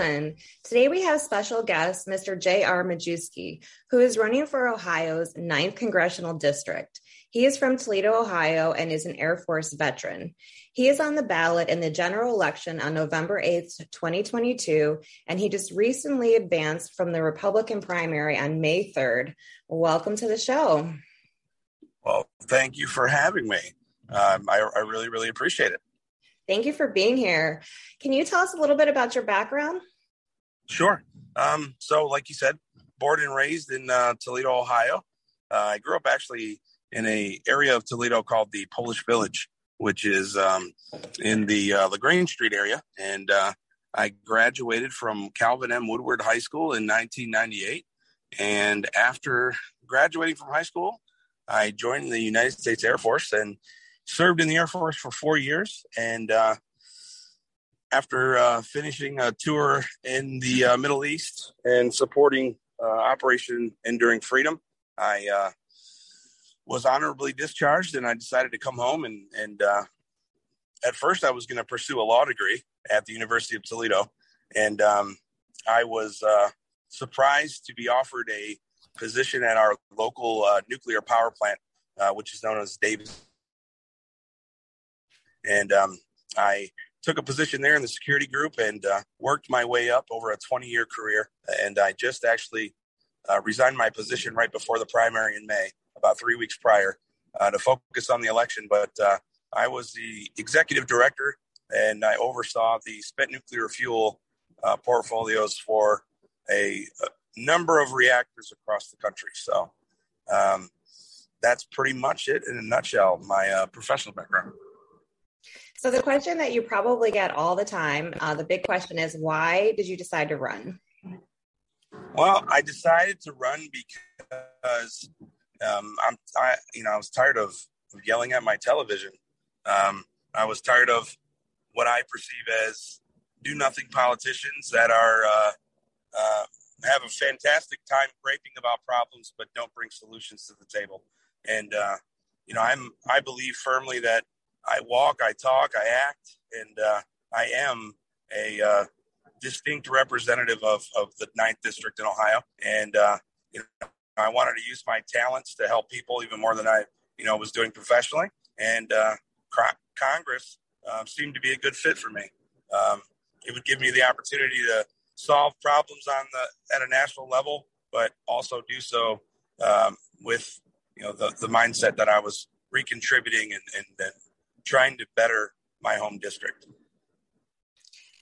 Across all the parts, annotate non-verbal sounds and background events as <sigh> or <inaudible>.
Today we have special guest Mr. J.R. Majewski, who is running for Ohio's 9th Congressional District. He is from Toledo, Ohio, and is an Air Force veteran. He is on the ballot in the general election on November 8th, 2022, and he just recently advanced from the Republican primary on May 3rd. Welcome to the show. Well, thank you for having me. Um, I, I really, really appreciate it. Thank you for being here. Can you tell us a little bit about your background? Sure. Um, so, like you said, born and raised in uh, Toledo, Ohio. Uh, I grew up actually in a area of Toledo called the Polish Village, which is um, in the uh, Lagrange Street area. And uh, I graduated from Calvin M. Woodward High School in 1998. And after graduating from high school, I joined the United States Air Force and served in the Air Force for four years. And uh, after uh, finishing a tour in the uh, Middle East and supporting uh, Operation Enduring Freedom, I uh, was honorably discharged and I decided to come home. And, and uh, at first, I was going to pursue a law degree at the University of Toledo. And um, I was surprised to be offered a position at our local nuclear power plant, which is known as Davis and um, I took a position there in the security group and uh, worked my way up over a 20 year career. And I just actually uh, resigned my position right before the primary in May, about three weeks prior, uh, to focus on the election. But uh, I was the executive director and I oversaw the spent nuclear fuel uh, portfolios for a, a, number of reactors across the country. So um, that's pretty much it in a nutshell, my uh, professional background. So, the question that you probably get all the time, uh, the big question is why did you decide to run? Well, I decided to run because um, I'm, I, you know, I was tired of yelling at my television. Um, I was tired of what I perceive as do nothing politicians that are uh, uh, have a fantastic time griping about problems but don't bring solutions to the table. And uh, you know, I'm I believe firmly that I walk, I talk, I act, and uh, I am a uh, distinct representative of, of the ninth district in Ohio. And, uh, you know, I wanted to use my talents to help people even more than I, you know, was doing professionally. And uh, Congress um, seemed to be a good fit for me. Um, it would give me the opportunity to solve problems on the at a national level, but also do so um, with you know the, the mindset that I was recontributing and, and, and trying to better my home district.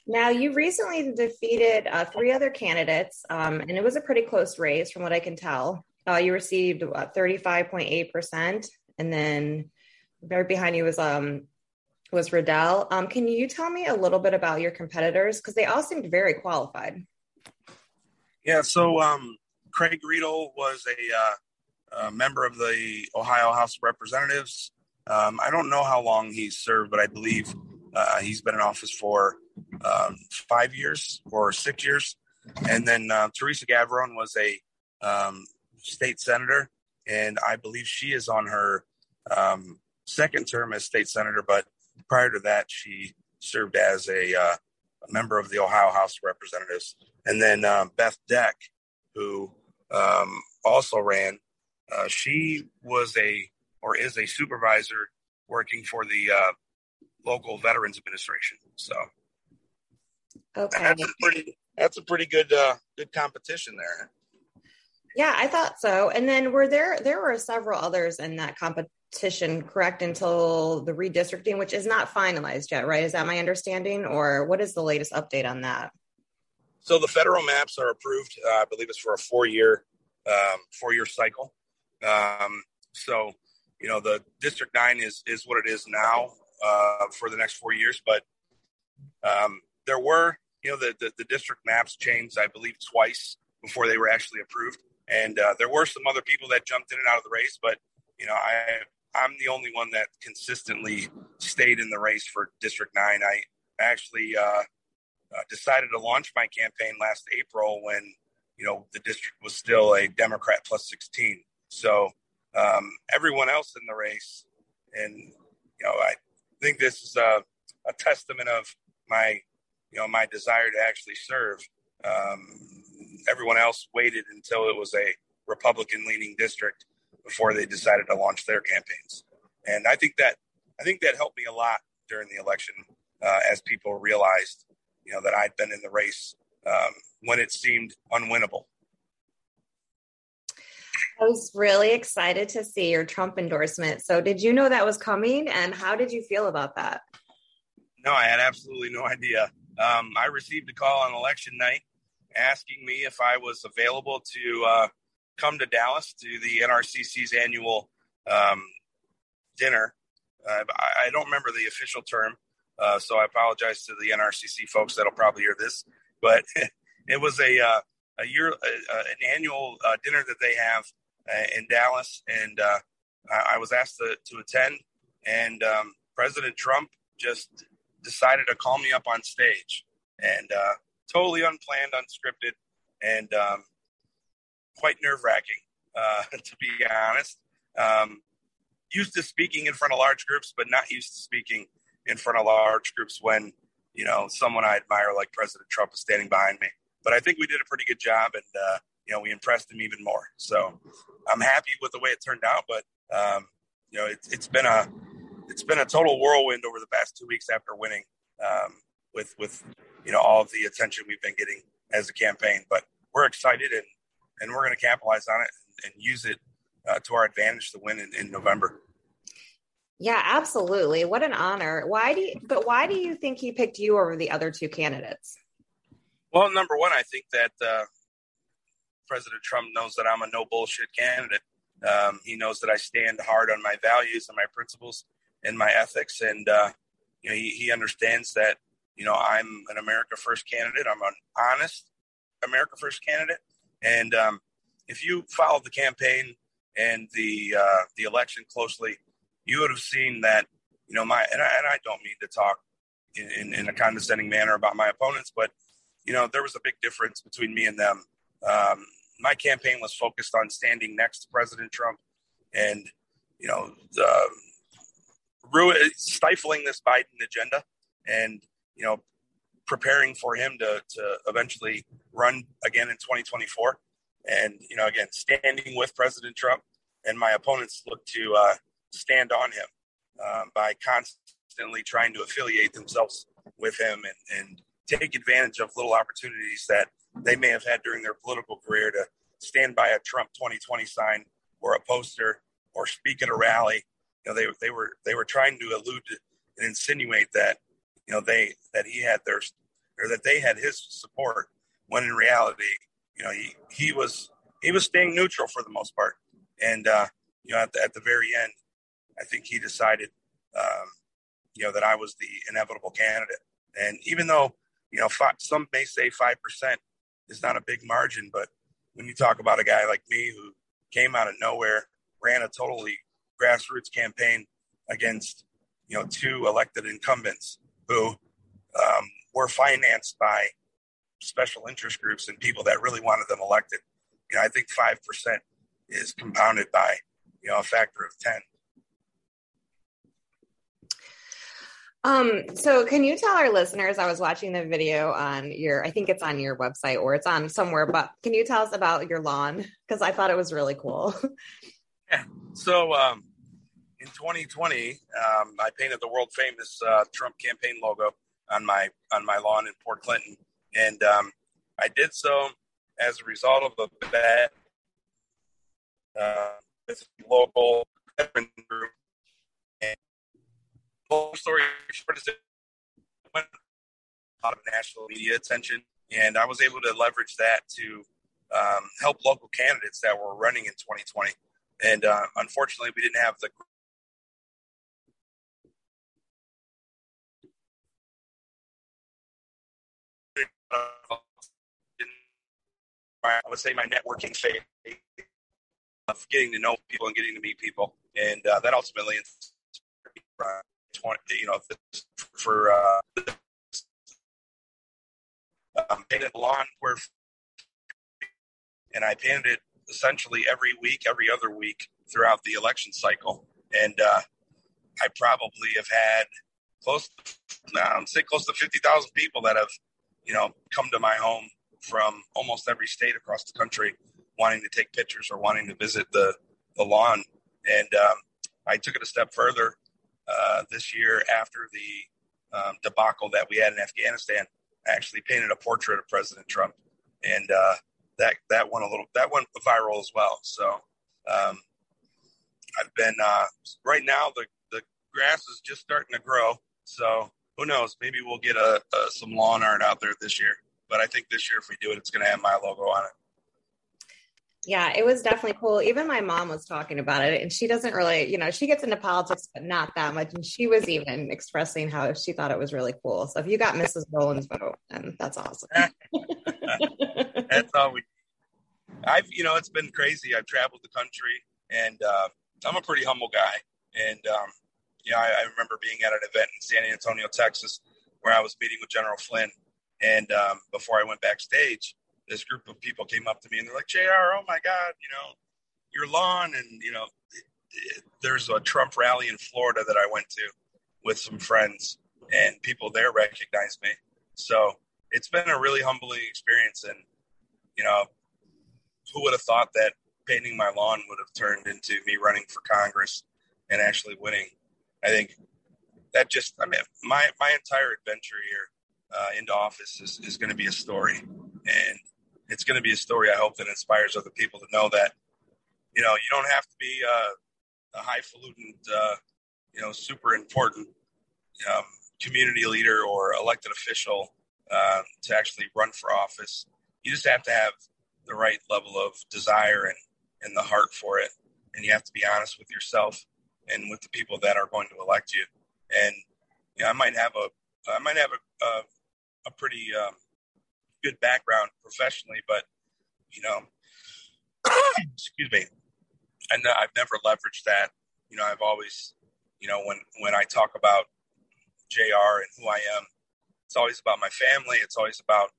Now, you recently defeated uh, three other candidates, um, and it was a pretty close race from what I can tell. Uh, you received uh, 35.8%, and then right behind you was um, was Riedel. Um, can you tell me a little bit about your competitors? Because they all seemed very qualified. Yeah, so um, Craig Riedel was a, uh, a member of the Ohio House of Representatives. Um, I don't know how long he's served, but I believe uh, he's been in office for um, five years or six years. And then uh, Theresa Gavarone was a um, state senator, and I believe she is on her um, second term as state senator. But prior to that, she served as a, uh, a member of the Ohio House of Representatives. And then uh, Beth Deck, who um, also ran, uh, she was a or is a supervisor working for the uh, local Veterans Administration. So, okay, that's a pretty that's a pretty good uh, good competition there. Yeah, I thought so. And then were there there were several others in that competition, correct? Until the redistricting, which is not finalized yet, right? Is that my understanding, or what is the latest update on that? So the federal maps are approved. Uh, I believe it's for a four year um, four year cycle. Um, so you know the district nine is is what it is now uh, for the next four years but um, there were you know the, the, the district maps changed i believe twice before they were actually approved. And uh, there were some other people that jumped in and out of the race but you know i i'm the only one that consistently stayed in the race for district nine. I actually uh, uh decided to launch my campaign last april when you know the district was still a democrat plus 16 so um, everyone else in the race. And, you know, I think this is a, a testament of my you know, my desire to actually serve. Um, everyone else waited until it was a Republican leaning district before they decided to launch their campaigns. And I think that I think that helped me a lot during the election uh, as people realized, you know, that I'd been in the race um, when it seemed unwinnable. I was really excited to see your Trump endorsement. So, did you know that was coming, and how did you feel about that? No, I had absolutely no idea. Um, I received a call on election night asking me if I was available to uh, come to Dallas to the NRCC's annual um, dinner. Uh, I, don't remember the official term, uh, so I apologize to the NRCC folks that'll probably hear this. But <laughs> it was a uh, a year an annual uh, dinner that they have in Dallas, and I, I, was asked to, to attend. And um, President Trump just decided to call me up on stage, and totally unplanned, unscripted, and um, quite nerve wracking, uh, <laughs> to be honest. Um, used to speaking in front of large groups, but not used to speaking in front of large groups when, you know, someone I admire like President Trump is standing behind me. But I think we did a pretty good job and, uh, you know, we impressed him even more. So I'm happy with the way it turned out, but, um, you know, it, it's been a, it's been a total whirlwind over the past two weeks after winning, um, with, with, you know, all of the attention we've been getting as a campaign, but we're excited and, and we're going to capitalize on it and, and use it uh, to our advantage to win in, in November. Yeah, absolutely. What an honor. Why do you, but why do you think he picked you over the other two candidates? Well, number one, I think that uh, President Trump knows that I'm a no bullshit candidate. Um, he knows that I stand hard on my values and my principles and my ethics, and uh, you know he, he understands that you know I'm an America First candidate. I'm an honest America First candidate, and um, if you followed the campaign and the uh, the election closely, you would have seen that you know my and I, and I don't mean to talk in, in, in, a condescending manner about my opponents, but you know there was a big difference between me and them. Um, my campaign was focused on standing next to President Trump and you know the, stifling this Biden agenda and you know preparing for him to to eventually run again in 2024 and you know again standing with President Trump and my opponents look to uh, stand on him um, by constantly trying to affiliate themselves with him and, and take advantage of little opportunities that they may have had during their political career to stand by a Trump 2020 sign or a poster or speak at a rally. You know, they they were they were trying to allude and insinuate that you know they that he had their or that they had his support when in reality, you know, he he was he was staying neutral for the most part. And uh, you know, at the, at the very end, I think he decided, um, you know, that I was the inevitable candidate. And even though, you know, five, some may say 5% is not a big margin, but when you talk about a guy like me who came out of nowhere, ran a totally grassroots campaign against, you know, two elected incumbents who um, were financed by special interest groups and people that really wanted them elected. You know, I think 5% is compounded by, you know, a factor of 10. Um, so can you tell our listeners, I was watching the video on your, I think it's on your website or it's on somewhere, but can you tell us about your lawn? <laughs> Cause I thought it was really cool. Yeah. <laughs> So, um, in 2020, um, I painted the world famous, uh, Trump campaign logo on my, on my lawn in Port Clinton. And, um, I did so as a result of a bet, uh, local group long story short is it went a lot of national media attention, and I was able to leverage that to um, help local candidates that were running in 2020. And uh, unfortunately, we didn't have the I would say my networking phase of getting to know people and getting to meet people, and uh, that ultimately twenty, you know, for uh, um, painted lawn where, and I painted it essentially every week, every other week throughout the election cycle, and uh, I probably have had close, to, I'd say close to 50,000 people that have, you know, come to my home from almost every state across the country wanting to take pictures or wanting to visit the, the lawn. And um, I took it a step further uh, this year after the um, debacle that we had in Afghanistan. Actually painted a portrait of President Trump, and uh, that that went a little that went viral as well. So um, I've been uh, right now the the grass is just starting to grow. So who knows? Maybe we'll get a, a some lawn art out there this year. But I think this year, if we do it, it's going to have my logo on it. Yeah, it was definitely cool. Even my mom was talking about it, and she doesn't really, you know, she gets into politics, but not that much. And she was even expressing how she thought it was really cool. So if you got Mrs. Boland's vote, then that's awesome. <laughs> that's all we. I've, you know, it's been crazy. I've traveled the country, and uh, I'm a pretty humble guy. And um, yeah, I, I remember being at an event in San Antonio, Texas, where I was meeting with General Flynn, and um, before I went backstage, this group of people came up to me and they're like, "J.R. Oh my God, you know, your lawn." And you know, it, it, there's a Trump rally in Florida that I went to with some friends, and people there recognized me. So it's been a really humbling experience. And you know, who would have thought that painting my lawn would have turned into me running for Congress and actually winning? I think that just, I mean, my my entire adventure here uh, into office is, is going to be a story. And it's going to be a story, I hope, that inspires other people to know that, you know, you don't have to be uh, a highfalutin, uh, you know, super important um, community leader or elected official um, to actually run for office. You just have to have the right level of desire and, and the heart for it. And you have to be honest with yourself and with the people that are going to elect you. And you know, I might have a I might have a, a a pretty um, good background professionally, but you know, <coughs> excuse me, and I've never leveraged that. You know, I've always, you know, when when I talk about J.R. and who I am, it's always about my family. It's always about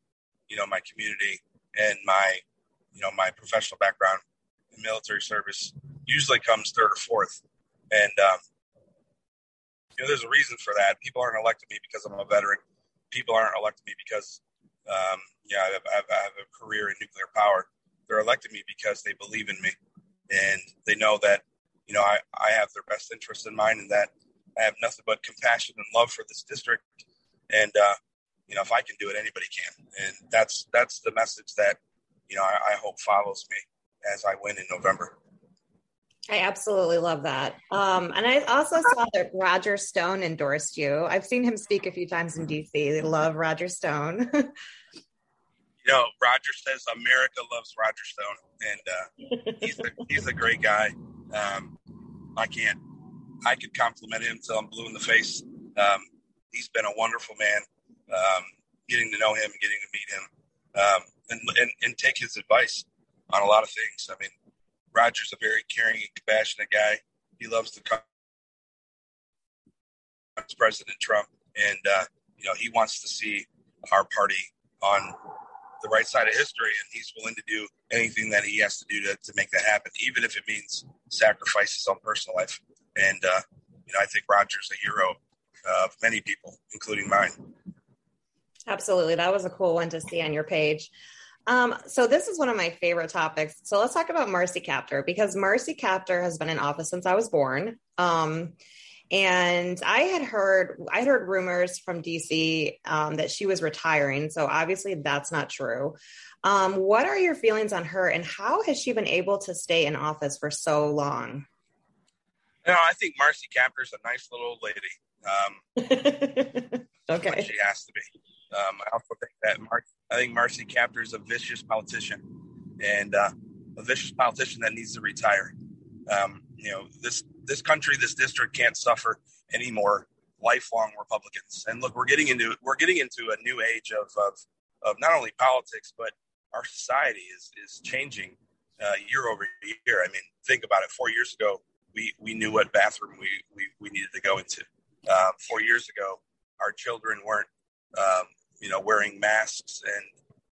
you know my community and my you know my professional background in military service usually comes third or fourth and um, you know there's a reason for that people aren't electing me because i'm a veteran people aren't electing me because, um, yeah, I have, I have, a career in nuclear power. They're electing me because they believe in me and they know that, you know, I, I have their best interest in mind and that I have nothing but compassion and love for this district. And, uh, you know, if I can do it, anybody can. And that's, that's the message that, you know, I, I hope follows me as I win in November. I absolutely love that. Um, and I also saw that Roger Stone endorsed you. I've seen him speak a few times in DC. They love Roger Stone. <laughs> you know, Roger says America loves Roger Stone, and uh, he's a, he's a great guy. Um, I can't, I could compliment him until I'm blue in the face. Um, he's been a wonderful man. Um, getting to know him, getting to meet him, um, and, and and take his advice on a lot of things. I mean, Roger's a very caring and compassionate guy. He loves the President Trump, and uh, you know he wants to see our party on the right side of history, and he's willing to do anything that he has to do to, to make that happen, even if it means sacrifices on personal life. And uh, you know, I think Roger's a hero of many people, including mine. Absolutely, that was a cool one to see on your page. Um, so this is one of my favorite topics. So let's talk about Marcy Kaptur because Marcy Kaptur has been in office since I was born. Um, and I had heard I heard rumors from DC um, that she was retiring. So obviously that's not true. Um, what are your feelings on her, and how has she been able to stay in office for so long? You know, I think Marcy Kaptur's a nice little lady. Um, <laughs> okay, she has to be. Um, I also think that Mar- I think Marcy Kaptur is a vicious politician and uh, a vicious politician that needs to retire. Um, you know, this this country, this district can't suffer any more lifelong Republicans. And look, we're getting into we're getting into a new age of of, of not only politics but our society is is changing uh, year over year. I mean, think about it. Four years ago, we we knew what bathroom we we, we needed to go into. Uh, four years ago, our children weren't um, you know, wearing masks and,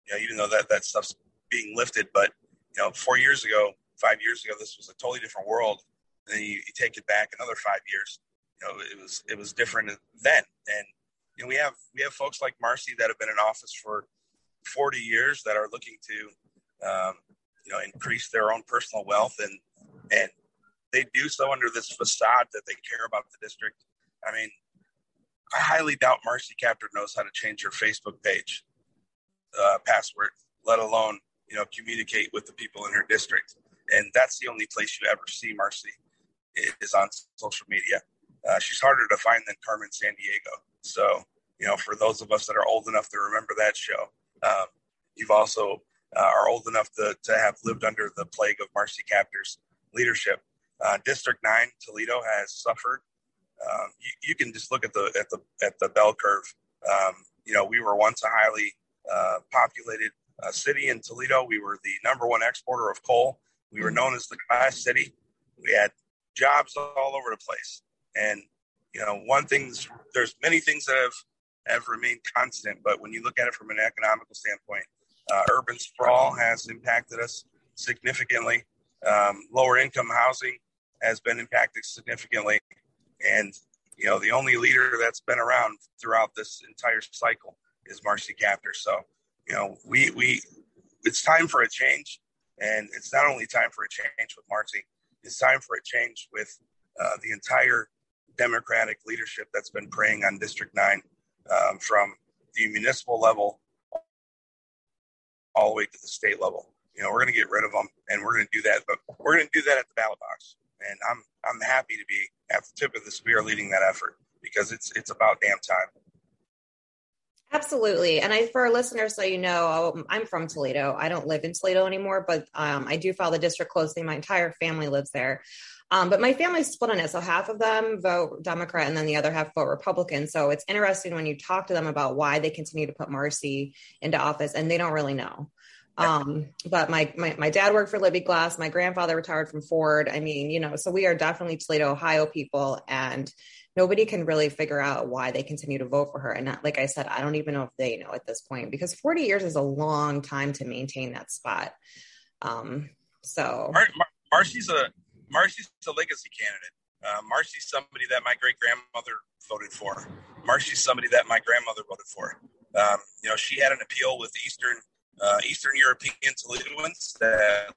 you know, even though that, that stuff's being lifted, but, you know, four years ago, five years ago, this was a totally different world. And then you, you take it back another five years you know, it was it was different then. And you know, we have we have folks like Marcy that have been in office for 40 years that are looking to um, you know increase their own personal wealth and and they do so under this facade that they care about the district. I mean, I highly doubt Marcy Kaptur knows how to change her Facebook page uh, password, let alone you know communicate with the people in her district. And that's the only place you ever see Marcy is on social media. Uh, she's harder to find than Carmen Sandiego. So you know, for those of us that are old enough to remember that show, um, you've also uh, are old enough to, to have lived under the plague of Marcy Kaptur's leadership. Uh, District Nine, Toledo has suffered. Um, you, you, can just look at the at the at the bell curve. Um, you know, we were once a highly uh, populated uh, city in Toledo. We were the number one exporter of coal. We were known as the glass city. We had jobs all over the place. And you know, one thing there's many things that have have remained constant, but when you look at it from an economical standpoint, uh, urban sprawl has impacted us significantly. Um, lower income housing has been impacted significantly, and you know the only leader that's been around throughout this entire cycle is Marcy Kaptur. So you know we we it's time for a change, and it's not only time for a change with Marcy, it's time for a change with uh, the entire Democratic leadership that's been preying on District Nine um, from the municipal level all the way to the state level. You know, we're going to get rid of them, and we're going to do that. But we're going to do that at the ballot box, and I'm I'm happy to be at the tip of the spear leading that effort because it's it's about damn time. Absolutely. And I, for our listeners, so you know, I'm from Toledo. I don't live in Toledo anymore, but um, I do follow the district closely. My entire family lives there. Um, but my family's split on it. So half of them vote Democrat and then the other half vote Republican. So it's interesting when you talk to them about why they continue to put Marcy into office and they don't really know. Um, but my, my, my dad worked for Libbey Glass. My grandfather retired from Ford. I mean, you know, so we are definitely Toledo, Ohio people, and nobody can really figure out why they continue to vote for her. And like I said, I don't even know if they know at this point because 40 years is a long time to maintain that spot. Um, so Mar- Mar- Marcy's a Marcy's a legacy candidate. Uh, Marcy's somebody that my great grandmother voted for. Marcy's somebody that my grandmother voted for. Um, you know, she had an appeal with Eastern uh, Eastern European Toledoans that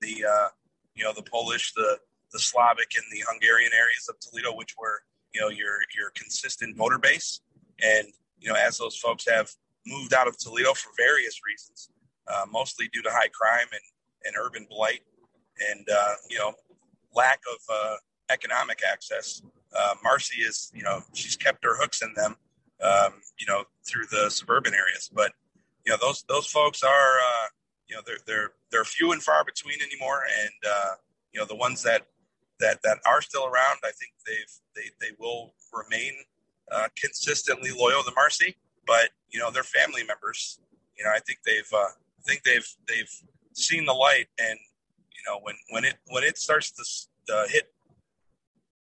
the uh, you know the Polish, the the Slavic, and the Hungarian areas of Toledo, which were you know your your consistent voter base. And you know, as those folks have moved out of Toledo for various reasons, uh, mostly due to high crime and, and urban blight, and uh, you know, lack of uh, economic access. Uh, Marcy is, you know, she's kept her hooks in them, um, you know, through the suburban areas. But you know, those those folks are, uh, you know, they're they're they're few and far between anymore. And uh, you know, the ones that that that are still around, I think they've they they will remain uh, consistently loyal to Marcy. But you know, they're family members. You know, I think they've uh, I think they've they've seen the light, and you know, when when it when it starts to uh, hit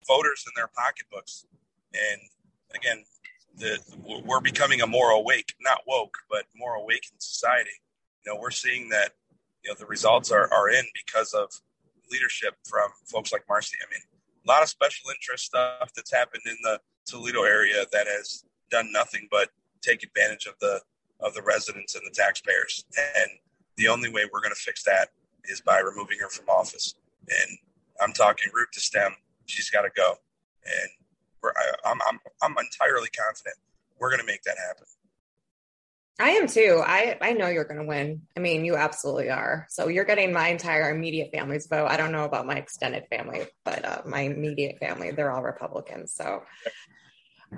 voters in their pocketbooks, and again, the we're becoming a more awake, not woke, but more awakened society. You know, we're seeing that you know the results are are in because of leadership from folks like Marcy. I mean, a lot of special interest stuff that's happened in the Toledo area that has done nothing but take advantage of the of the residents and the taxpayers. And the only way we're going to fix that is by removing her from office. And I'm talking root to stem. She's got to go. And we're, I, am I'm, I'm entirely confident we're going to make that happen. I am too. I, I know you're going to win. I mean, you absolutely are. So you're getting my entire immediate family's vote. I don't know about my extended family, but uh, my immediate family, they're all Republicans. So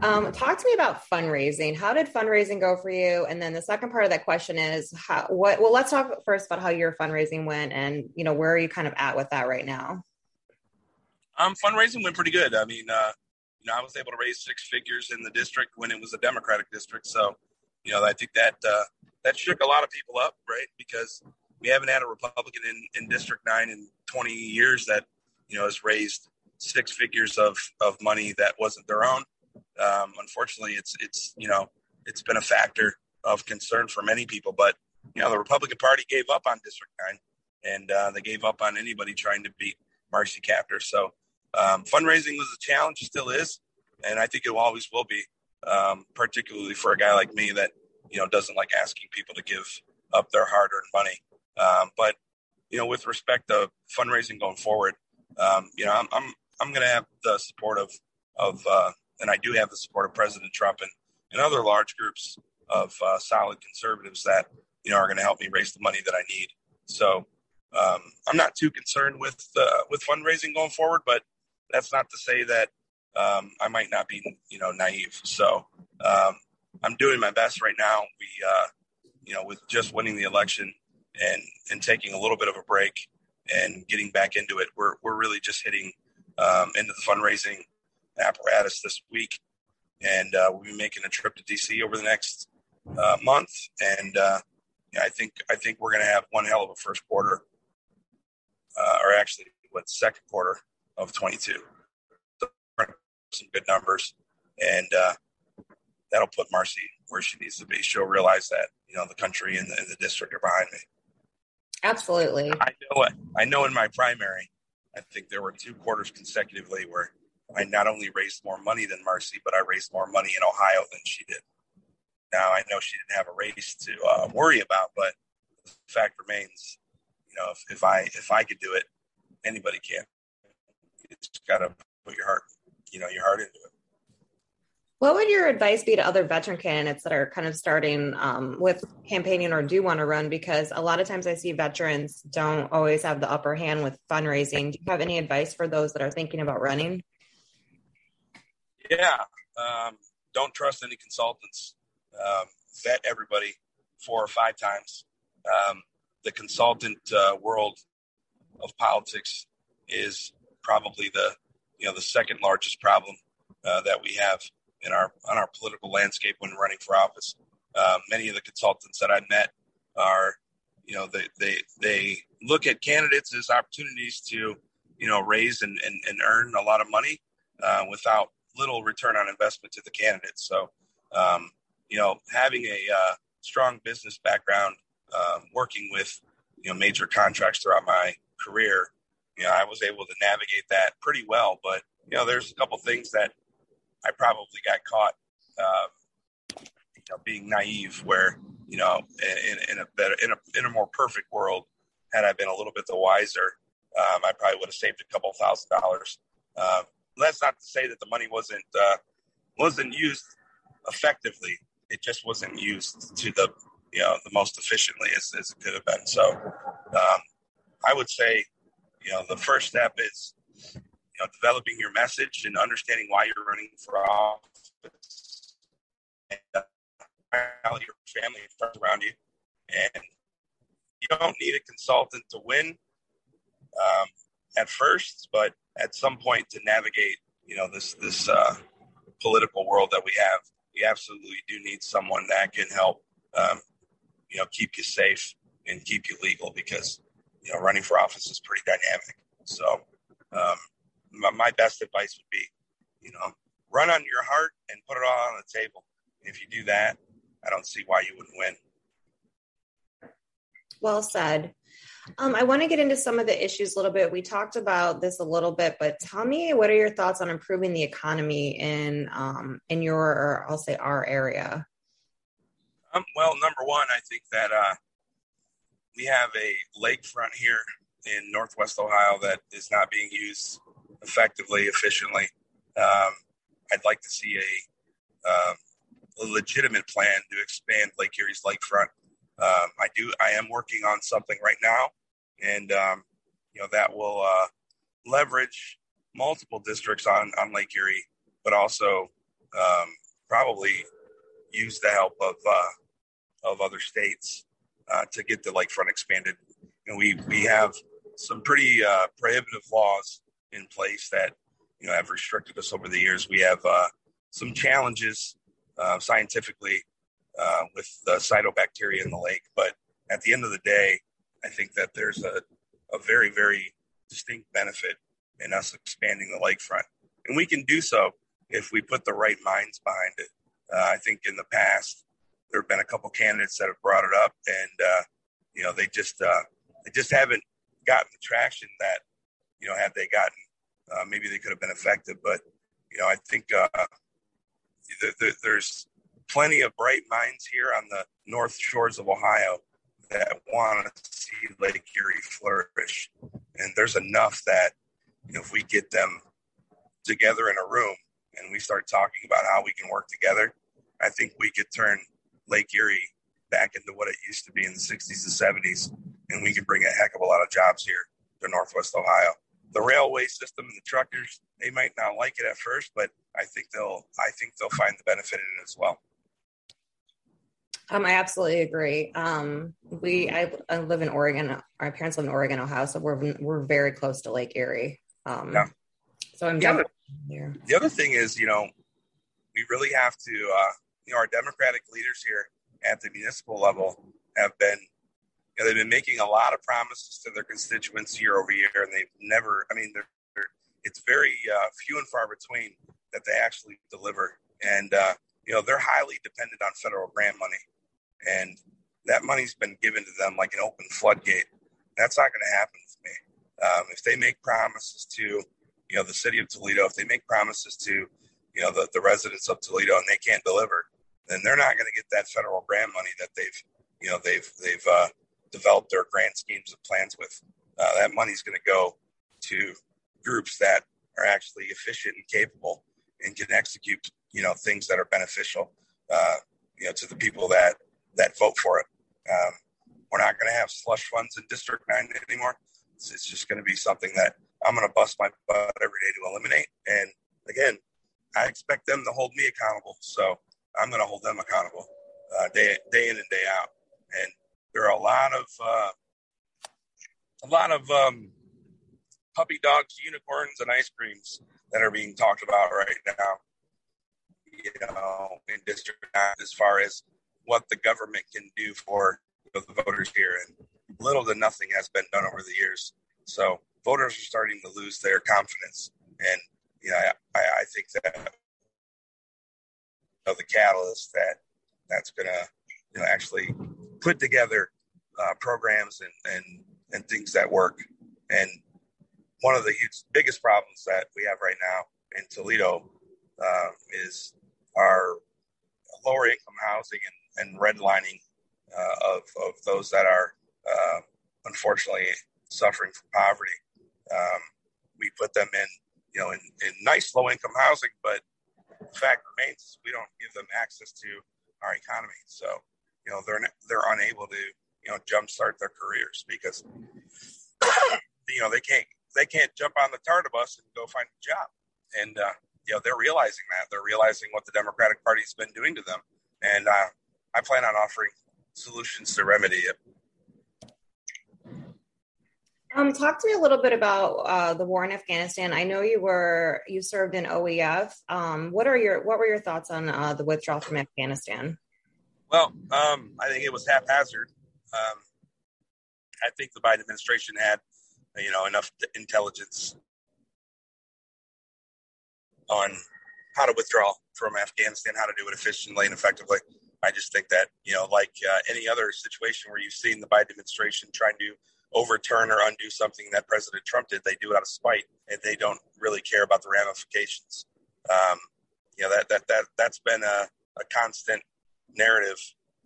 um, talk to me about fundraising. How did fundraising go for you? And then the second part of that question is how, what, well, let's talk first about how your fundraising went and, you know, where are you kind of at with that right now? Um, fundraising went pretty good. I mean, uh, you know, I was able to raise six figures in the district when it was a Democratic district. So, you know, I think that, uh, that shook a lot of people up, right? Because we haven't had a Republican in, in District 9 in 20 years that, you know, has raised six figures of, of money that wasn't their own. Um, unfortunately, it's it's you know it's been a factor of concern for many people. But you know the Republican Party gave up on District Nine, and uh, they gave up on anybody trying to beat Marcy Kaptur. So um, fundraising was a challenge, still is, and I think it always will be, um, particularly for a guy like me that you know doesn't like asking people to give up their hard-earned money. Um, but you know, with respect to fundraising going forward, um, you know, I'm I'm I'm going to have the support of of uh, and I do have the support of President Trump and, and other large groups of uh, solid conservatives that you know are going to help me raise the money that I need. So um, I'm not too concerned with uh, with fundraising going forward, but that's not to say that um, I might not be you know naive. So um, I'm doing my best right now. We uh, you know with just winning the election and and taking a little bit of a break and getting back into it, we're we're really just hitting um, into the fundraising apparatus this week, and uh, we'll be making a trip to DC over the next uh, month. And uh, I think I think we're going to have one hell of a first quarter, uh, or actually, what second quarter of 22. some good numbers, and uh, that'll put Marcy where she needs to be. She'll realize that you know the country and the, and the district are behind me. Absolutely. I know it. I know in my primary, I think there were two quarters consecutively where I not only raised more money than Marcy, but I raised more money in Ohio than she did. Now I know she didn't have a race to uh, worry about, but the fact remains, you know, if, if I if I could do it, anybody can. Just got to put your heart, you know, your heart into it. What would your advice be to other veteran candidates that are kind of starting um, with campaigning or do want to run? Because a lot of times I see veterans don't always have the upper hand with fundraising. Do you have any advice for those that are thinking about running? Yeah, um, don't trust any consultants. Um, vet everybody four or five times. Um, the consultant uh, world of politics is probably the you know the second largest problem uh, that we have in our on our political landscape when running for office. Uh, many of the consultants that I met are, you know, they they they look at candidates as opportunities to, you know, raise and and, and earn a lot of money uh, without little return on investment to the candidates. So, um, you know, having a uh, strong business background, um, working with you know major contracts throughout my career, you know, I was able to navigate that pretty well. But you know, there's a couple things that I probably got caught, um, you know, being naive. Where you know, in, in a better, in a in a more perfect world, had I been a little bit the wiser, um, I probably would have saved a couple thousand dollars. Um, that's not to say that the money wasn't uh, wasn't used effectively. It just wasn't used to the you know the most efficiently as, as it could have been. So um, I would say you know the first step is you know, developing your message and understanding why you're running for office, and uh, your family and friends around you. And you don't need a consultant to win um, at first, but at some point to navigate, you know, this this uh, political world that we have, you absolutely do need someone that can help, um, you know, keep you safe and keep you legal because you know running for office is pretty dynamic. So um, my, my best advice would be, you know, run on your heart and put it all on the table. If you do that, I don't see why you wouldn't win. Well said. Um, I want to get into some of the issues a little bit. We talked about this a little bit, but tell me what are your thoughts on improving the economy in um, in your, or I'll say our area. Um, well, number one, I think that uh, we have a lakefront here in Northwest Ohio that is not being used effectively, efficiently. Um, I'd like to see a, um, a, legitimate plan to expand Lake Erie's lakefront. Um, I do. I am working on something right now, and um, you know that will uh, leverage multiple districts on on Lake Erie, but also um, probably use the help of uh, of other states uh, to get the lakefront expanded. And we we have some pretty uh, prohibitive laws in place that you know have restricted us over the years. We have uh, some challenges uh, scientifically uh, with the cyanobacteria in the lake, but at the end of the day, I think that there's a, a very very distinct benefit in us expanding the lakefront, and we can do so if we put the right minds behind it. Uh, I think in the past there have been a couple candidates that have brought it up, and uh, you know they just uh, they just haven't gotten the traction that you know, had they gotten uh, maybe they could have been effective. But you know, I think uh, there, there, there's plenty of bright minds here on the north shores of Ohio that want to see Lake Erie flourish, and there's enough that you know, if we get them together in a room and we start talking about how we can work together, I think we could turn Lake Erie back into what it used to be in the 60s and 70s, and we could bring a heck of a lot of jobs here to Northwest Ohio. The railway system and the truckers, they might not like it at first, but I think they'll I think they'll find the benefit in it as well. Um, I absolutely agree. Um, we I, I, live in Oregon. Our parents live in Oregon, Ohio, so we're we're very close to Lake Erie. Um, yeah. So I'm yeah, there. The other thing is, you know, we really have to, uh, you know, our Democratic leaders here at the municipal level have been, you know, they've been making a lot of promises to their constituents year over year, and they've never, I mean, they're, they're, it's very uh, few and far between that they actually deliver. And, uh, you know, they're highly dependent on federal grant money. And that money's been given to them like an open floodgate. That's not going to happen with me. Um, if they make promises to, you know, the city of Toledo, if they make promises to, you know, the, the residents of Toledo and they can't deliver, then they're not going to get that federal grant money that they've, you know, they've they've uh, developed their grant schemes and plans with. Uh, that money's going to go to groups that are actually efficient and capable and can execute, you know, things that are beneficial, uh, you know, to the people that that vote for it. Um, we're not going to have slush funds in District Nine anymore. It's, it's just going to be something that I'm going to bust my butt every day to eliminate. And again, I expect them to hold me accountable. So I'm going to hold them accountable uh, day day in and day out. And there are a lot of uh, a lot of um, puppy dogs, unicorns, and ice creams that are being talked about right now. You know, in district Nine, as far as what the government can do for the voters here, and little to nothing has been done over the years. So voters are starting to lose their confidence, and you know, I, I think that know, the catalyst that that's going to you know actually put together uh, programs and, and and things that work. And one of the huge, biggest problems that we have right now in Toledo uh, is our lower income housing and, and redlining uh, of, of those that are uh, unfortunately suffering from poverty. Um, we put them in, you know, in, in nice low income housing, but fact remains we don't give them access to our economy. So, you know, they're they're unable to, you know, jumpstart their careers because, <coughs> you know, they can't they can't jump on the TARTA bus and go find a job. And uh, you know, they're realizing that they're realizing what the Democratic Party's been doing to them. And uh, I plan on offering solutions to remedy it. Um, talk to me a little bit about uh, the war in Afghanistan. I know you were you served in OEF. Um, what are your what were your thoughts on uh, the withdrawal from Afghanistan? Well, um, I think it was haphazard. Um, I think the Biden administration had, you know, enough intelligence on how to withdraw from Afghanistan, how to do it efficiently and effectively. I just think that, you know, like uh, any other situation where you've seen the Biden administration trying to overturn or undo something that President Trump did, they do it out of spite and they don't really care about the ramifications. Um, you know, that, that, that, that's been a, a constant narrative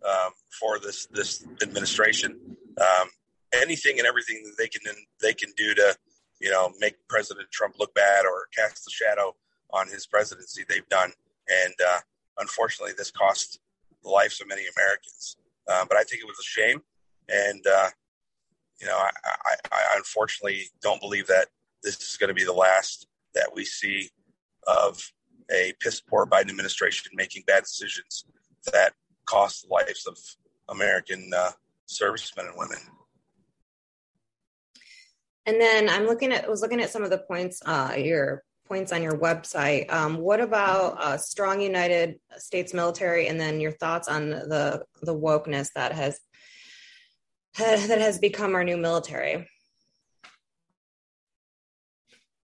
um, for this, this administration. Um, anything and everything that they can, they can do to, you know, make President Trump look bad or cast a shadow on his presidency, they've done. And uh, unfortunately, this cost the lives of many Americans. Uh, but I think it was a shame. And, uh, you know, I, I, I, unfortunately don't believe that this is going to be the last that we see of a piss poor Biden administration making bad decisions that cost the lives of American uh, servicemen and women. And then I'm looking at was looking at some of the points uh, your points on your website. Um, what about uh, strong United States military, and then your thoughts on the the wokeness that has that has become our new military?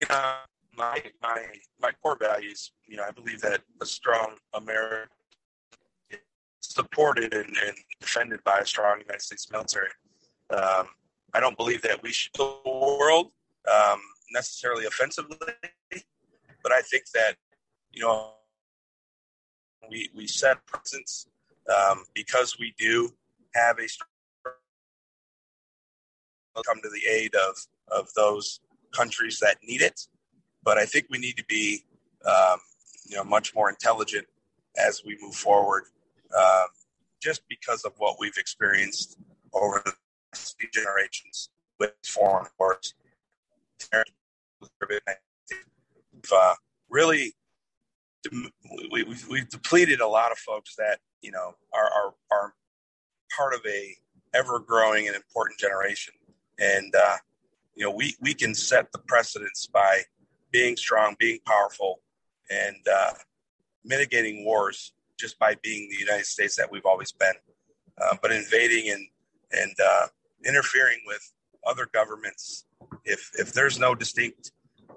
Uh, my my my core values, you know, I believe that a strong America supported and, and defended by a strong United States military. Um, I don't believe that we should the world. Um, necessarily offensively, but I think that you know we we set presence um, because we do have a come to the aid of of those countries that need it. But I think we need to be um, you know much more intelligent as we move forward, um, just because of what we've experienced over the past few generations with foreign wars. Uh, really we, we, we've depleted a lot of folks that you know are, are, are part of a ever growing and important generation and uh, you know we we can set the precedence by being strong being powerful and uh, mitigating wars just by being the united states that we've always been uh, but invading and and uh, interfering with other governments. If if there's no distinct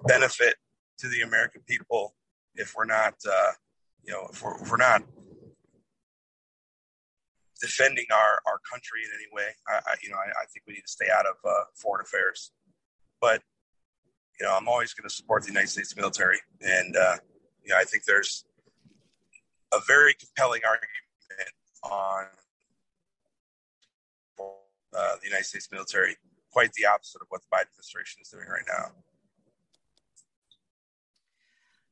benefit to the american people if we're not, uh, you know, if we're, if we're not defending our, our country in any way, I, I you know, I, I, think we need to stay out of uh, foreign affairs. But you know, I'm always going to support the United States military, and uh, you know, I think there's a very compelling argument on uh, the United States military. Quite the opposite of what the Biden administration is doing right now.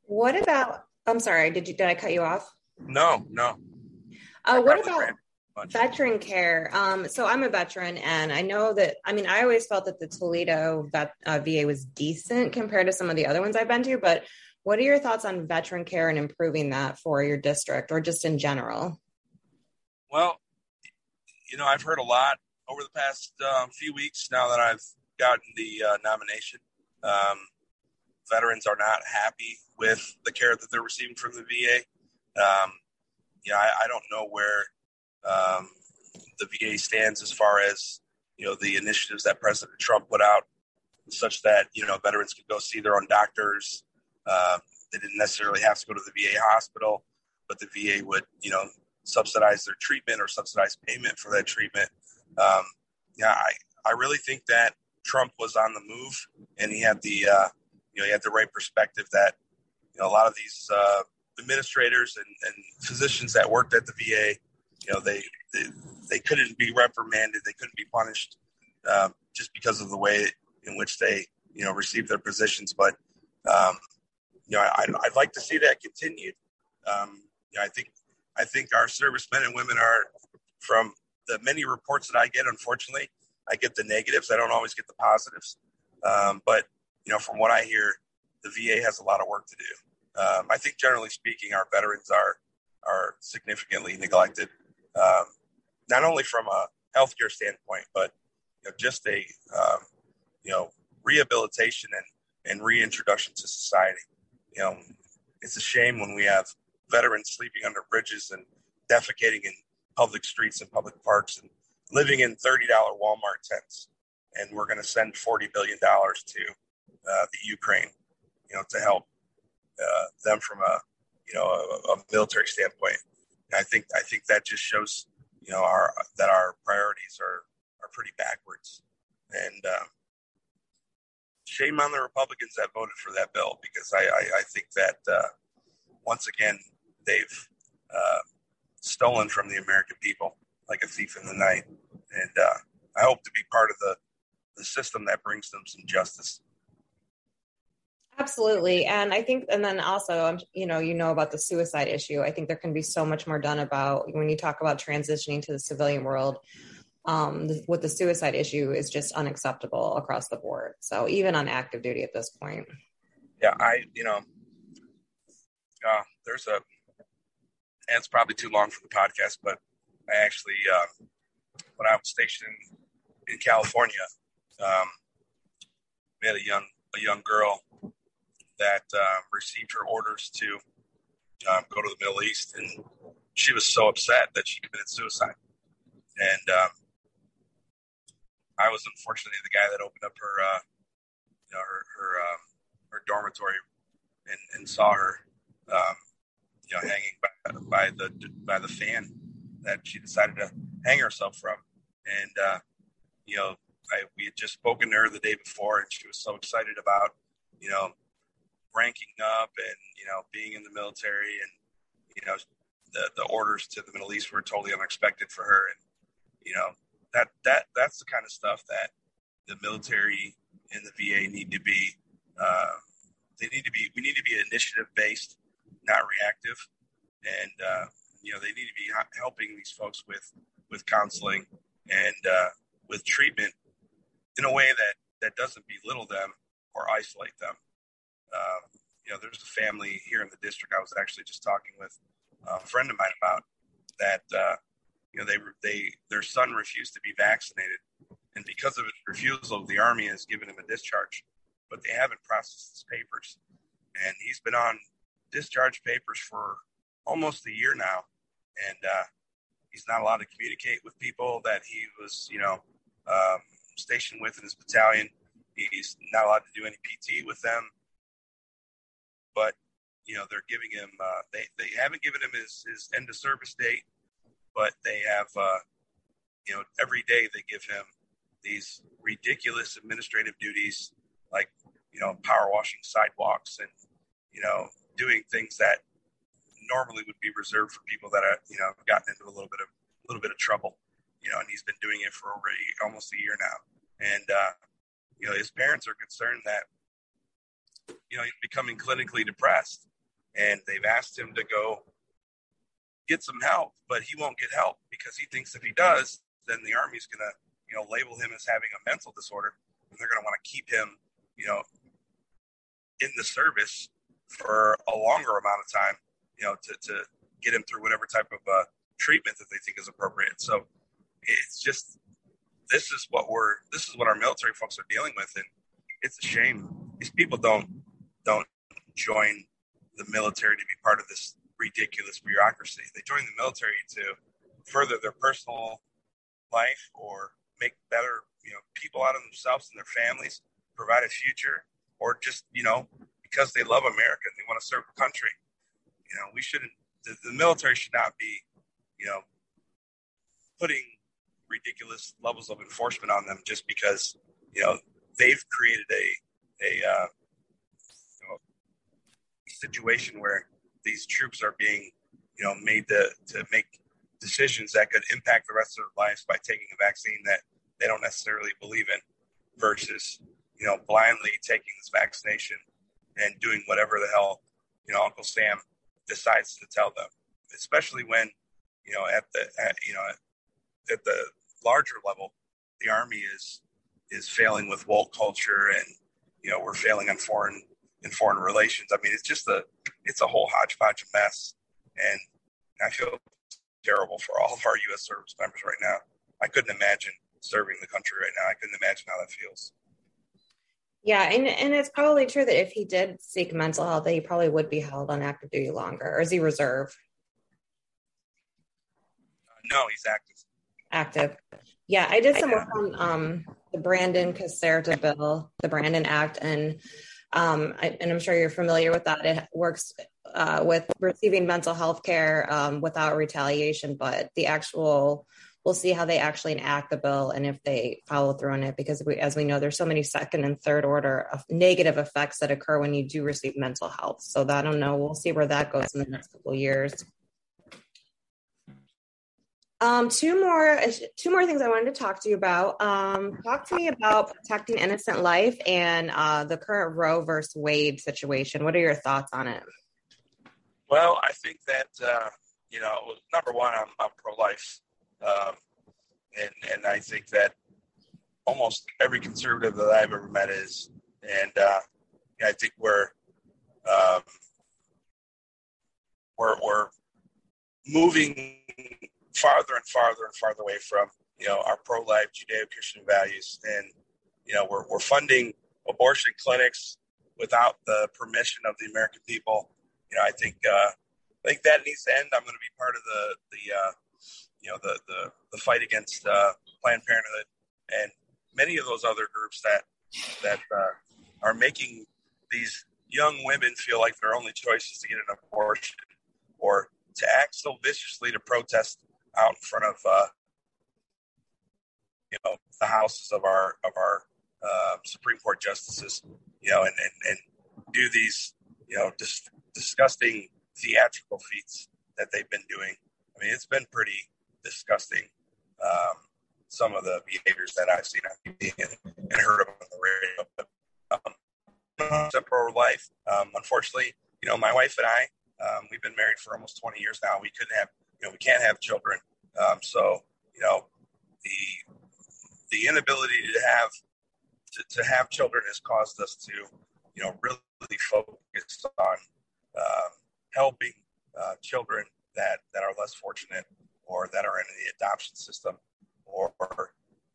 What about? I'm sorry. Did you? Did I cut you off? No, no. Uh, what about veteran care? Um, so I'm a veteran, and I know that. I mean, I always felt that the Toledo vet, uh, VA was decent compared to some of the other ones I've been to. But what are your thoughts on veteran care and improving that for your district, or just in general? Well, you know, I've heard a lot over the past uh, few weeks now that I've gotten the uh, nomination. Um, veterans are not happy with the care that they're receiving from the VA. Um, yeah, I, I, don't know where um, the VA stands as far as you know the initiatives that President Trump put out, such that you know veterans could go see their own doctors. Uh, they didn't necessarily have to go to the VA hospital, but the VA would you know subsidize their treatment or subsidize payment for that treatment. Um, yeah, I, I really think that Trump was on the move and he had the uh, you know he had the right perspective that you know, a lot of these uh, administrators and, and, physicians that worked at the VA, you know, they, they, they couldn't be reprimanded, they couldn't be punished uh, just because of the way in which they, you know, received their positions. But, um, you know, I, would like to see that continued. Um, you know, I think, I think our servicemen and women are, from the many reports that I get, unfortunately, I get the negatives. I don't always get the positives. Um, but, you know, from what I hear, the VA has a lot of work to do. Um, I think, generally speaking, our veterans are are significantly neglected, um, not only from a healthcare standpoint, but you know, just a um, you know rehabilitation and and reintroduction to society. You know, it's a shame when we have veterans sleeping under bridges and defecating in public streets and public parks and living in $30 Walmart tents. And we're going to send $40 billion to uh, the Ukraine you know, to help uh, them from a, you know, a, a, military standpoint. I think I think that just shows, you know, our that our priorities are are pretty backwards. And um, shame on the Republicans that voted for that bill because I I, I think that uh, once again they've uh, stolen from the American people like a thief in the night. And uh, I hope to be part of the the system that brings them some justice. Absolutely. And I think, and then also, um, you know, you know about the suicide issue. I think there can be so much more done about when you talk about transitioning to the civilian world. Um, with the suicide issue is just unacceptable across the board. So even on active duty at this point. Yeah, I, you know, uh, there's a, and it's probably too long for the podcast, but I actually, uh, when I was stationed in California, um, we had a young, a young girl that uh, received her orders to um, go to the Middle East, and she was so upset that she committed suicide. And um, I was unfortunately the guy that opened up her, uh, you know, her her, um, her dormitory and, and saw her, um, you know, hanging by, by, the by the fan that she decided to hang herself from. And uh, you know, I, we had just spoken to her the day before, and she was so excited about you know, ranking up and you know being in the military and you know the the orders to the Middle East were totally unexpected for her. And you know that that that's the kind of stuff that the military and the VA need to be uh, they need to be we need to be initiative based not reactive. And uh, you know they need to be helping these folks with with counseling and uh, with treatment in a way that that doesn't belittle them or isolate them um, you know, there's a family here in the district. I was actually just talking with a friend of mine about that. Uh, you know, they they their son refused to be vaccinated, and because of his refusal, the army has given him a discharge, but they haven't processed his papers, and he's been on discharge papers for almost a year now, and uh, he's not allowed to communicate with people that he was, you know, um, stationed with in his battalion. He's not allowed to do any PT with them but you know they're giving him uh, they they haven't given him his his end of service date, but they have uh, you know every day they give him these ridiculous administrative duties like you know power washing sidewalks and you know doing things that normally would be reserved for people that are you know gotten into a little bit of a little bit of trouble you know and he's been doing it for over almost a year now. And uh, you know his parents are concerned that you know, he's becoming clinically depressed. And they've asked him to go get some help, but he won't get help because he thinks if he does, then the Army's going to, you know, label him as having a mental disorder. And they're going to want to keep him, you know, in the service for a longer amount of time, you know, to, to get him through whatever type of uh, treatment that they think is appropriate. So it's just, this is what we're, this is what our military folks are dealing with. And it's a shame. These people don't don't join the military to be part of this ridiculous bureaucracy. They join the military to further their personal life or make better, you know, people out of themselves and their families, provide a future, or just, you know, because they love America and they want to serve the country. You know, we shouldn't the, the military should not be, you know, putting ridiculous levels of enforcement on them just because, you know, they've created a a uh, situation where these troops are being, you know, made to, to make decisions that could impact the rest of their lives by taking a vaccine that they don't necessarily believe in versus, you know, blindly taking this vaccination and doing whatever the hell, you know, Uncle Sam decides to tell them, especially when, you know, at the, at, you know, at the larger level, the army is, is failing with woke culture and, you know, we're failing in foreign in foreign relations. I mean, it's just a it's a whole hodgepodge of mess, and I feel terrible for all of our U.S. service members right now. I couldn't imagine serving the country right now. I couldn't imagine how that feels. Yeah, and and it's probably true that if he did seek mental health, that he probably would be held on active duty longer. Or is he reserve? Uh, no, he's active. Active. Yeah, I did some work on um, the Brandon Caserta bill, the Brandon Act, and um, I, and I'm sure you're familiar with that. It works uh, with receiving mental health care um, without retaliation, but the actual we'll see how they actually enact the bill and if they follow through on it because we, as we know there's so many second and third order negative effects that occur when you do receive mental health. So i don't know. We'll see where that goes in the next couple of years um, two more, two more things I wanted to talk to you about. Um, talk to me about protecting innocent life and uh, the current Roe versus Wade situation. What are your thoughts on it? Well, I think that uh, you know, number one, I'm, I'm pro-life, um, and and I think that almost every conservative that I've ever met is, and uh, I think we're um, we're we're moving farther and farther and farther away from you know our pro-life Judeo-Christian values, and you know we're we're funding abortion clinics without the permission of the American people. You know, I think uh, I think that needs to end. I'm going to be part of the the uh, you know the the, the fight against uh, Planned Parenthood and many of those other groups that that uh, are making these young women feel like their only choice is to get an abortion or to act so viciously to protest out in front of uh, you know the houses of our of our uh, Supreme Court justices, you know, and, and and do these, you know, dis- disgusting theatrical feats that they've been doing. I mean, it's been pretty disgusting. Um, some of the behaviors that I've seen and, and heard about on the radio. But um, pro life, um, unfortunately, you know, my wife and I, um, we've been married for almost 20 years now. We couldn't have, know, we can't have children. Um, so, you know, the the inability to have to, to have children has caused us to, you know, really focus on um, helping uh, children that that are less fortunate or that are in the adoption system or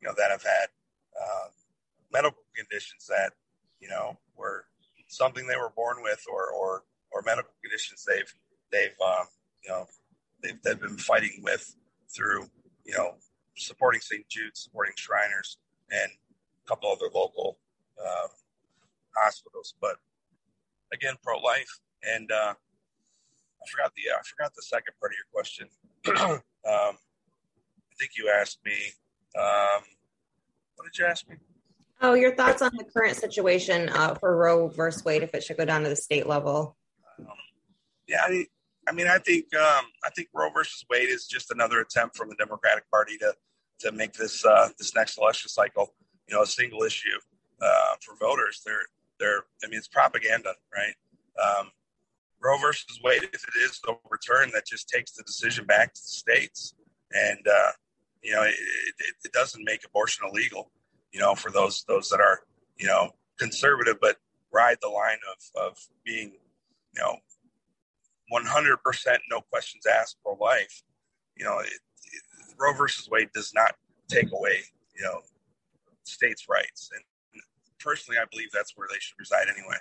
you know that have had uh, medical conditions that you know were something they were born with or or or medical conditions they've they've um, you know they've, they've been fighting with through you know supporting St. Jude, supporting Shriners, and a couple other local um, hospitals. But again, pro life, and uh, I forgot the I forgot the second part of your question. <clears throat> um, I think you asked me. Um, what did you ask me? Oh, your thoughts on the current situation uh, for Roe versus Wade if it should go down to the state level? Um, yeah, I mean, I mean, I think um, I think Roe versus Wade is just another attempt from the Democratic Party to to make this uh, this next election cycle, you know, a single issue uh, for voters. They're they're I mean, it's propaganda, right? Um, Roe versus Wade, if it is overturned, that just takes the decision back to the states, and uh, you know, it, it, it doesn't make abortion illegal. You know, for those those that are you know conservative but ride the line of of being you know 100% no questions asked pro life. You know, it, Roe versus Wade does not take away, you know, states' rights. And personally, I believe that's where they should reside anyway.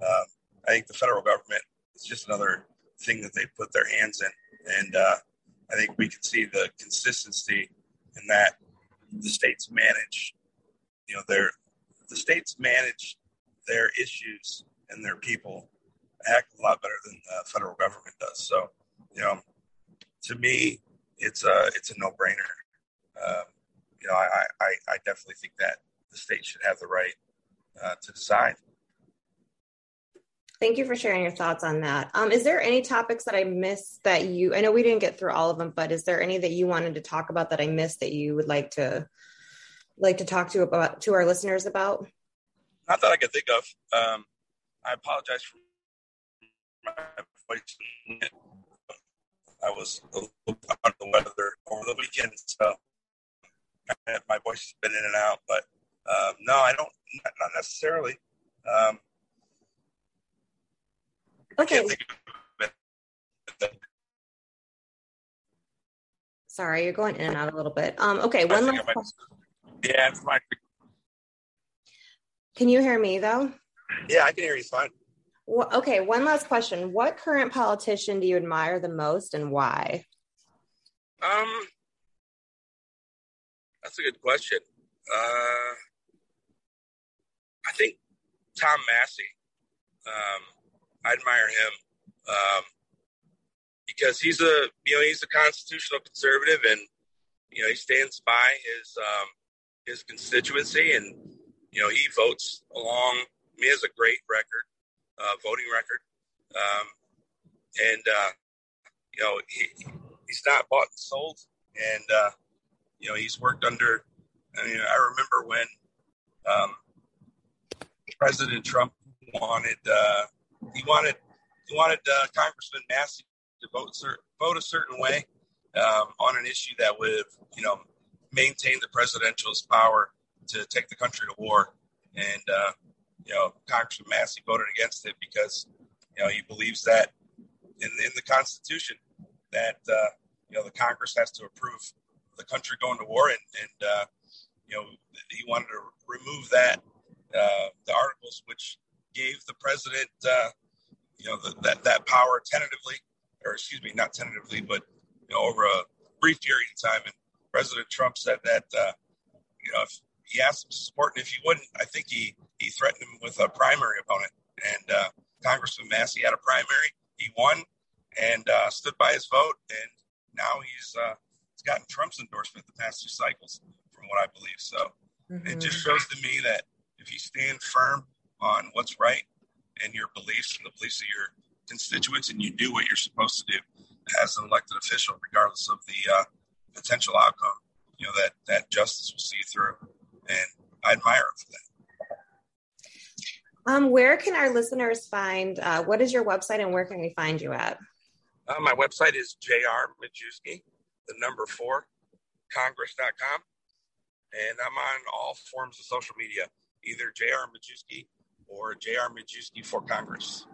Uh, I think the federal government is just another thing that they put their hands in. And uh, I think we can see the consistency in that the states manage, you know, their the states manage their issues and their people a heck of a lot better than the federal government does. So, you know, to me, it's a it's a no brainer. Um, you know, I, I, I definitely think that the state should have the right uh, to decide. Thank you for sharing your thoughts on that. Um, is there any topics that I missed that you? I know we didn't get through all of them, but is there any that you wanted to talk about that I missed that you would like to like to talk to about to our listeners about? Not that I can think of. Um, I apologize for. I was a little under the weather over the weekend, so my voice has been in and out. But um, no, I don't, not, not necessarily. Um, okay. Sorry, you're going in and out a little bit. Um, okay, one last question. Yeah, it's my. Can you hear me though? Yeah, I can hear you fine. Well, okay, one last question. What current politician do you admire the most and why? Um, that's a good question. Uh, I think Tom Massie. Um, I admire him um, because he's a you know he's a constitutional conservative and you know he stands by his um, his constituency and you know he votes along. He has a great record uh, voting record. Um, and, uh, you know, he, he's not bought and sold. And, uh, you know, he's worked under, I mean, I remember when um, President Trump wanted, uh, he wanted, he wanted uh, Congressman Massie to vote, vote a certain way um, on an issue that would, you know, maintain the presidential's power to take the country to war. And, uh, you know, Congressman Massie voted against it because, you know, he believes that in, in the Constitution that, uh, you know, the Congress has to approve the country going to war. And, and uh, you know, he wanted to remove that, uh, the articles which gave the president, uh, you know, the, that, that power tentatively, or excuse me, not tentatively, but, you know, over a brief period of time. And President Trump said that, uh, you know, if he asked him to support, and if he wouldn't, I think he he threatened him with a primary opponent. And uh, Congressman Massie had a primary. He won and uh, stood by his vote. And now he's uh, he's gotten Trump's endorsement the past two cycles, from what I believe. So mm-hmm. it just shows to me that if you stand firm on what's right, and your beliefs and the beliefs of your constituents, and you do what you're supposed to do as an elected official, regardless of the uh, potential outcome. You know that that justice will see through, and I admire him for that. Um, where can our listeners find? Uh, what is your website, and where can we find you at? Uh, my website is J.R. Majewski, the number four, Congress.com, and I'm on all forms of social media, either J.R. Majewski or J.R. Majewski for Congress.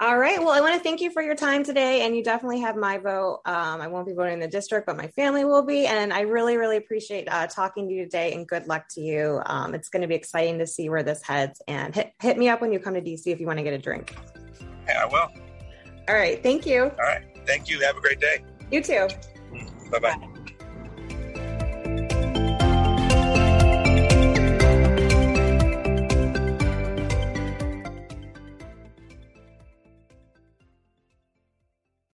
All right. Well, I want to thank you for your time today, and you definitely have my vote. Um, I won't be voting in the district, but my family will be. And I really, really appreciate uh, talking to you today, and good luck to you. Um, it's going to be exciting to see where this heads. And hit, hit me up when you come to DC if you want to get a drink. Yeah, I will. All right. Thank you. All right. Thank you. Have a great day. You too. Bye bye.